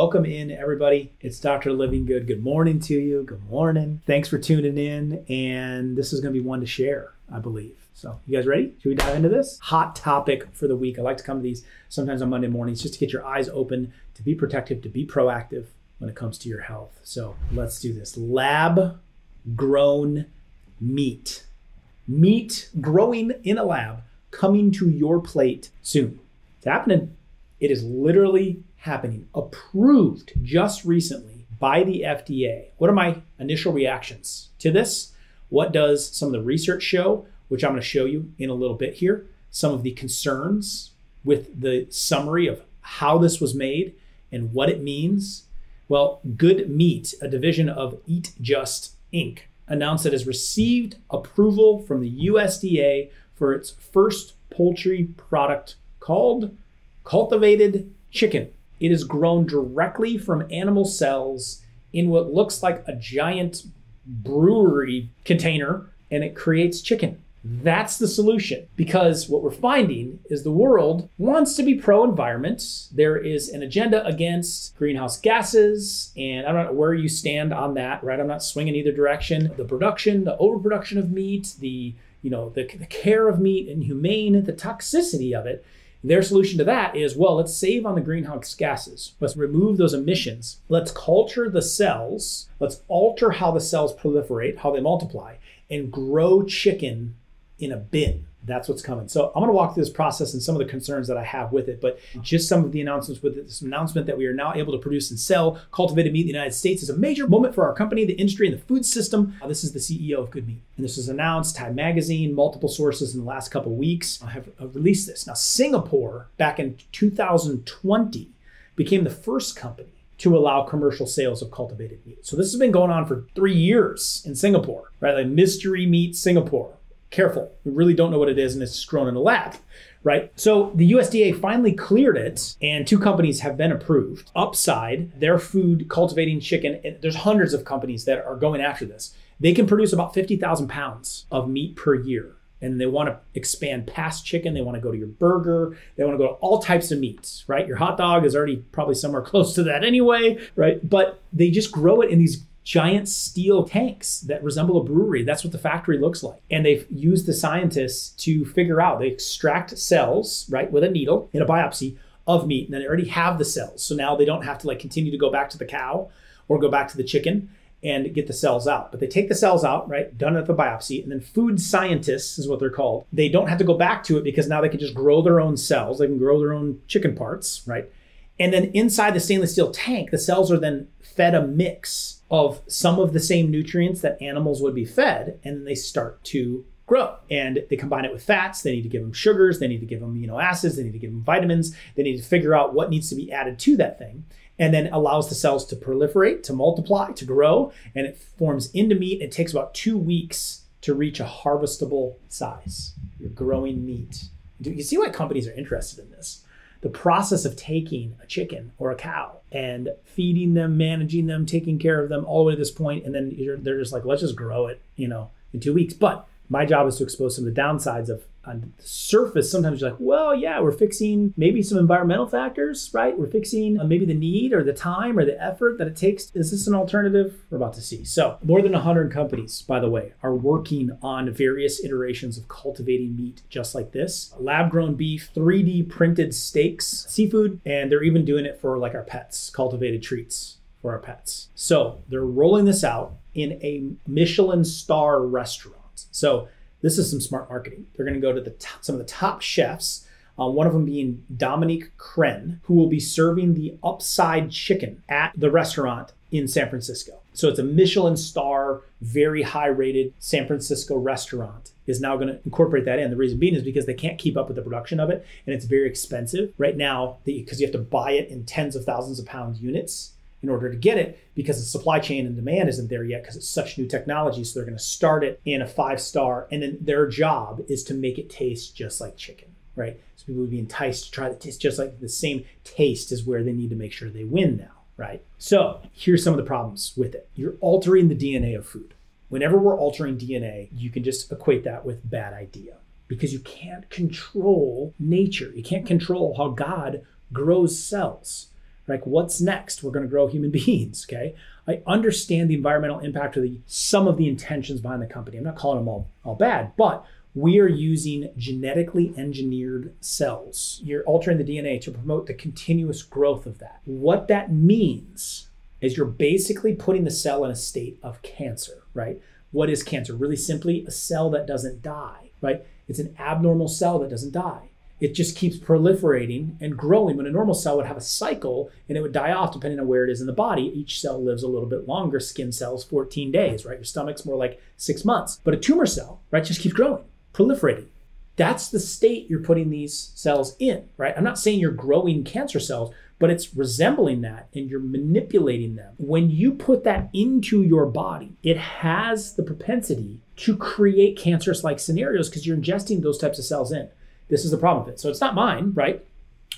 Welcome in, everybody. It's Dr. Livingood. Good morning to you. Good morning. Thanks for tuning in. And this is going to be one to share, I believe. So, you guys ready? Should we dive into this? Hot topic for the week. I like to come to these sometimes on Monday mornings just to get your eyes open, to be protective, to be proactive when it comes to your health. So, let's do this. Lab grown meat. Meat growing in a lab coming to your plate soon. It's happening. It is literally happening, approved just recently by the FDA. What are my initial reactions to this? What does some of the research show, which I'm going to show you in a little bit here? Some of the concerns with the summary of how this was made and what it means. Well, Good Meat, a division of Eat Just Inc., announced it has received approval from the USDA for its first poultry product called cultivated chicken. It is grown directly from animal cells in what looks like a giant brewery container and it creates chicken. That's the solution because what we're finding is the world wants to be pro environment. There is an agenda against greenhouse gases, and I don't know where you stand on that, right? I'm not swinging either direction. The production, the overproduction of meat, the you know the, the care of meat and humane, the toxicity of it their solution to that is well, let's save on the greenhouse gases. Let's remove those emissions. Let's culture the cells. Let's alter how the cells proliferate, how they multiply, and grow chicken in a bin. That's what's coming. So I'm going to walk through this process and some of the concerns that I have with it, but just some of the announcements with this announcement that we are now able to produce and sell cultivated meat in the United States is a major moment for our company, the industry, and the food system. Uh, this is the CEO of Good Meat, and this was announced. Time Magazine, multiple sources in the last couple weeks have released this. Now, Singapore back in 2020 became the first company to allow commercial sales of cultivated meat. So this has been going on for three years in Singapore, right? Like mystery meat Singapore careful. We really don't know what it is, and it's grown in a lab, right? So the USDA finally cleared it, and two companies have been approved. Upside, their food cultivating chicken, there's hundreds of companies that are going after this. They can produce about 50,000 pounds of meat per year. And they want to expand past chicken. They want to go to your burger. They want to go to all types of meats, right? Your hot dog is already probably somewhere close to that anyway, right? But they just grow it in these giant steel tanks that resemble a brewery. That's what the factory looks like. And they've used the scientists to figure out, they extract cells, right, with a needle in a biopsy of meat. And then they already have the cells. So now they don't have to like continue to go back to the cow or go back to the chicken and get the cells out. But they take the cells out, right, done at the biopsy, and then food scientists is what they're called. They don't have to go back to it because now they can just grow their own cells. They can grow their own chicken parts, right? And then inside the stainless steel tank, the cells are then fed a mix of some of the same nutrients that animals would be fed, and then they start to grow. And they combine it with fats. They need to give them sugars. They need to give them amino acids. They need to give them vitamins. They need to figure out what needs to be added to that thing. And then allows the cells to proliferate, to multiply, to grow, and it forms into meat. It takes about two weeks to reach a harvestable size. You're growing meat. You see why companies are interested in this the process of taking a chicken or a cow and feeding them, managing them, taking care of them all the way to this point, and then they're just like, let's just grow it, you know, in two weeks. But my job is to expose some of the downsides of on the surface, sometimes you're like, well, yeah, we're fixing maybe some environmental factors, right? We're fixing uh, maybe the need or the time or the effort that it takes. Is this an alternative? We're about to see. So, more than 100 companies, by the way, are working on various iterations of cultivating meat just like this lab grown beef, 3D printed steaks, seafood, and they're even doing it for like our pets, cultivated treats for our pets. So, they're rolling this out in a Michelin star restaurant. So, this is some smart marketing. They're going to go to the top, some of the top chefs. Uh, one of them being Dominique Crenn, who will be serving the upside chicken at the restaurant in San Francisco. So it's a Michelin star, very high rated San Francisco restaurant is now going to incorporate that in. The reason being is because they can't keep up with the production of it and it's very expensive right now because you have to buy it in tens of thousands of pound units in order to get it because the supply chain and demand isn't there yet because it's such new technology. So they're going to start it in a five star, and then their job is to make it taste just like chicken, right? So people would be enticed to try to taste just like the same taste is where they need to make sure they win now, right? So here's some of the problems with it. You're altering the DNA of food. Whenever we're altering DNA, you can just equate that with bad idea because you can't control nature. You can't control how God grows cells. Like, what's next? We're going to grow human beings, okay? I understand the environmental impact of the some of the intentions behind the company. I'm not calling them all, all bad, but we are using genetically engineered cells. You're altering the DNA to promote the continuous growth of that. What that means is you're basically putting the cell in a state of cancer, right? What is cancer? Really simply, a cell that doesn't die, right? It's an abnormal cell that doesn't die. It just keeps proliferating and growing when a normal cell would have a cycle and it would die off depending on where it is in the body. Each cell lives a little bit longer. Skin cells, 14 days, right? Your stomach's more like six months. But a tumor cell, right, just keeps growing, proliferating. That's the state you're putting these cells in, right? I'm not saying you're growing cancer cells, but it's resembling that and you're manipulating them. When you put that into your body, it has the propensity to create cancerous like scenarios because you're ingesting those types of cells in. This is the problem with it. So it's not mine, right?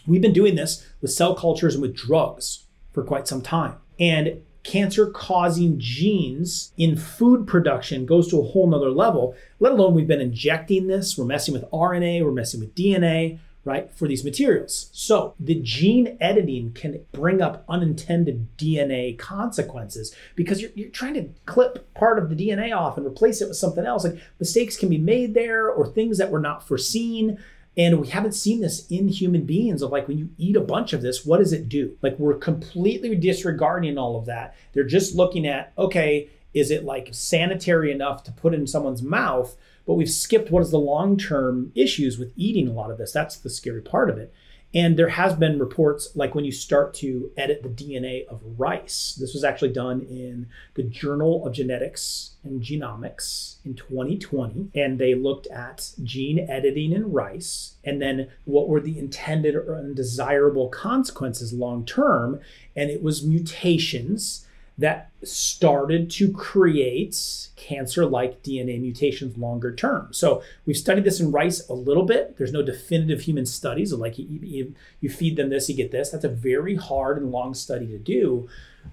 We've been doing this with cell cultures and with drugs for quite some time. And cancer causing genes in food production goes to a whole nother level, let alone we've been injecting this. We're messing with RNA, we're messing with DNA, right, for these materials. So the gene editing can bring up unintended DNA consequences because you're, you're trying to clip part of the DNA off and replace it with something else. Like mistakes can be made there or things that were not foreseen. And we haven't seen this in human beings of like when you eat a bunch of this, what does it do? Like we're completely disregarding all of that. They're just looking at, okay, is it like sanitary enough to put in someone's mouth? But we've skipped what is the long term issues with eating a lot of this. That's the scary part of it. And there has been reports like when you start to edit the DNA of rice. This was actually done in the Journal of Genetics and Genomics in 2020 and they looked at gene editing in rice and then what were the intended or undesirable consequences long term and it was mutations that started to create cancer like DNA mutations longer term. So we've studied this in rice a little bit. There's no definitive human studies. Like you, you, feed them this, you get this. That's a very hard and long study to do.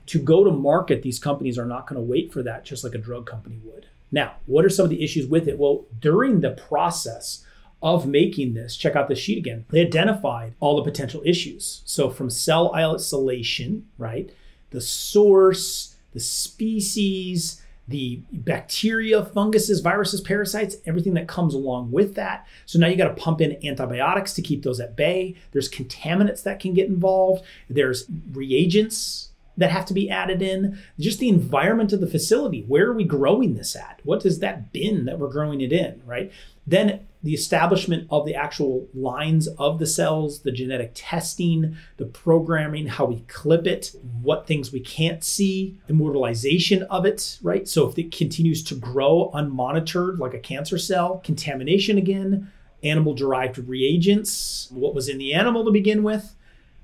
To go to market, these companies are not going to wait for that just like a drug company would. Now, what are some of the issues with it? Well, during the process, of making this, check out the sheet again. They identified all the potential issues. So from cell isolation, right? The source, the species, the bacteria, funguses, viruses, parasites, everything that comes along with that. So now you got to pump in antibiotics to keep those at bay. There's contaminants that can get involved. There's reagents that have to be added in. Just the environment of the facility. Where are we growing this at? What is that bin that we're growing it in, right? Then the establishment of the actual lines of the cells, the genetic testing, the programming, how we clip it, what things we can't see, immortalization of it, right? So if it continues to grow unmonitored like a cancer cell, contamination again, animal derived reagents, what was in the animal to begin with,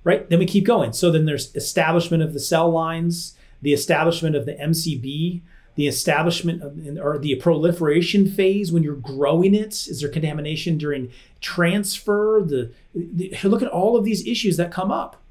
right? Then we keep going. So then there's establishment of the cell lines, the establishment of the MCB, the establishment of, or the proliferation phase when you're growing it? Is there contamination during transfer? The, the look at all of these issues that come up.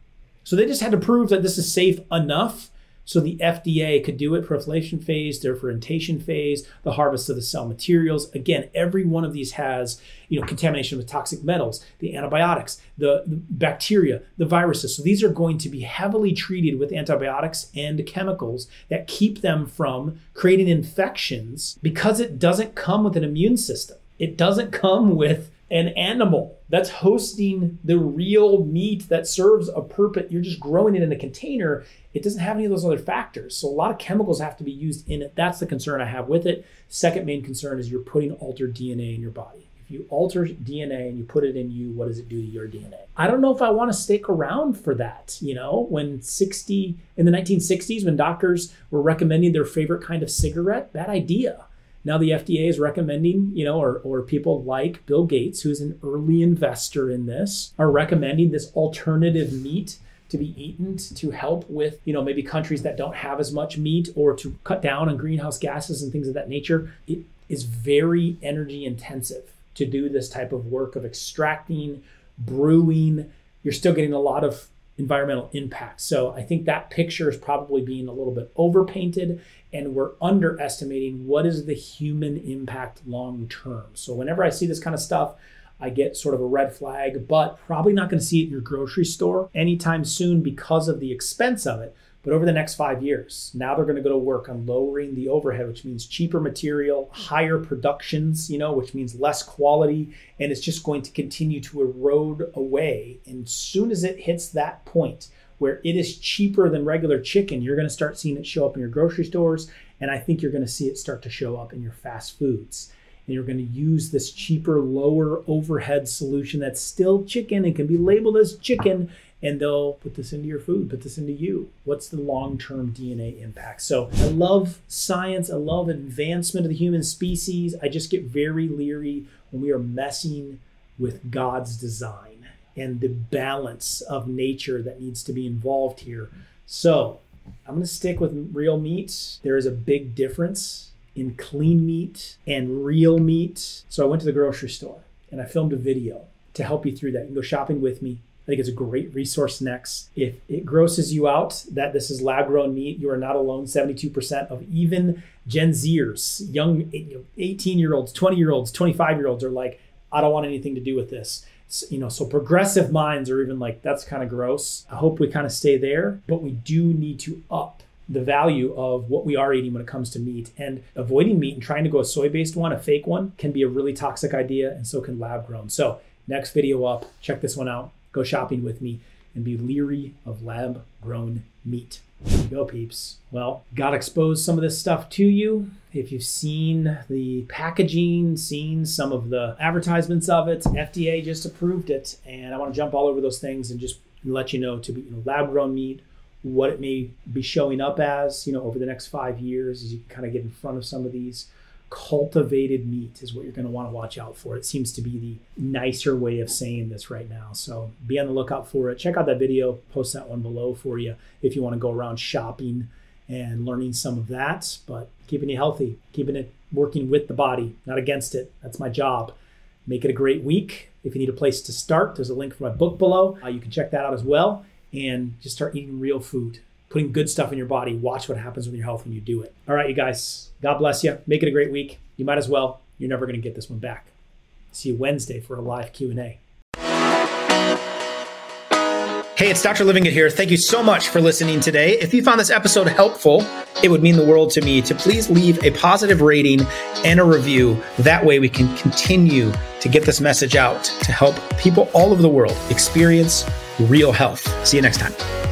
So they just had to prove that this is safe enough so the FDA could do it proliferation phase, differentiation phase, the harvest of the cell materials. Again, every one of these has, you know, contamination with toxic metals, the antibiotics, the bacteria, the viruses. So these are going to be heavily treated with antibiotics and chemicals that keep them from creating infections because it doesn't come with an immune system. It doesn't come with an animal that's hosting the real meat that serves a purpose. You're just growing it in a container. It doesn't have any of those other factors. So a lot of chemicals have to be used in it. That's the concern I have with it. Second main concern is you're putting altered DNA in your body. If you alter DNA and you put it in you, what does it do to your DNA? I don't know if I want to stick around for that. You know, when 60 in the 1960s, when doctors were recommending their favorite kind of cigarette, bad idea now the FDA is recommending, you know, or, or people like Bill Gates, who's an early investor in this, are recommending this alternative meat to be eaten to help with, you know, maybe countries that don't have as much meat or to cut down on greenhouse gases and things of that nature. It is very energy intensive to do this type of work of extracting, brewing. You're still getting a lot of environmental impact. So I think that picture is probably being a little bit overpainted and we're underestimating what is the human impact long term. So whenever I see this kind of stuff, I get sort of a red flag, but probably not going to see it in your grocery store anytime soon because of the expense of it. But over the next five years, now they're going to go to work on lowering the overhead, which means cheaper material, higher productions, you know, which means less quality, and it's just going to continue to erode away. And soon as it hits that point where it is cheaper than regular chicken, you're going to start seeing it show up in your grocery stores, and I think you're going to see it start to show up in your fast foods. And you're going to use this cheaper, lower overhead solution that's still chicken and can be labeled as chicken and they'll put this into your food, put this into you. What's the long term DNA impact? So I love science, I love advancement of the human species. I just get very leery when we are messing with God's design and the balance of nature that needs to be involved here. So I'm going to stick with real meat. There is a big difference in clean meat and real meat. So I went to the grocery store and I filmed a video to help you through that. You can go shopping with me I think it's a great resource next. If it grosses you out that this is lab grown meat, you are not alone. 72% of even Gen Zers, young 18 year olds, 20 year olds, 25 year olds are like, I don't want anything to do with this. So, you know, so progressive minds are even like, that's kind of gross. I hope we kind of stay there, but we do need to up the value of what we are eating when it comes to meat. And avoiding meat and trying to go a soy based one, a fake one, can be a really toxic idea, and so can lab grown. So, next video up, check this one out go shopping with me and be leery of lab grown meat. Go, peeps. Well, God exposed some of this stuff to you. If you've seen the packaging, seen some of the advertisements of it, FDA just approved it. And I want to jump all over those things and just let you know to be you know, lab grown meat, what it may be showing up as, you know, over the next five years as you kind of get in front of some of these cultivated meat is what you're going to want to watch out for. It seems to be the nicer way of saying this right now. So be on the lookout for it. Check out that video, post that one below for you if you want to go around shopping and learning some of that, but keeping you healthy, keeping it working with the body, not against it. That's my job. Make it a great week. If you need a place to start, there's a link for my book below. Uh, you can check that out as well and just start eating real food putting good stuff in your body. Watch what happens with your health when you do it. All right, you guys. God bless you. Make it a great week. You might as well. You're never going to get this one back. See you Wednesday for a live Q&A. Hey, it's Dr. Livingood here. Thank you so much for listening today. If you found this episode helpful, it would mean the world to me to please leave a positive rating and a review. That way we can continue to get this message out to help people all over the world experience real health. See you next time.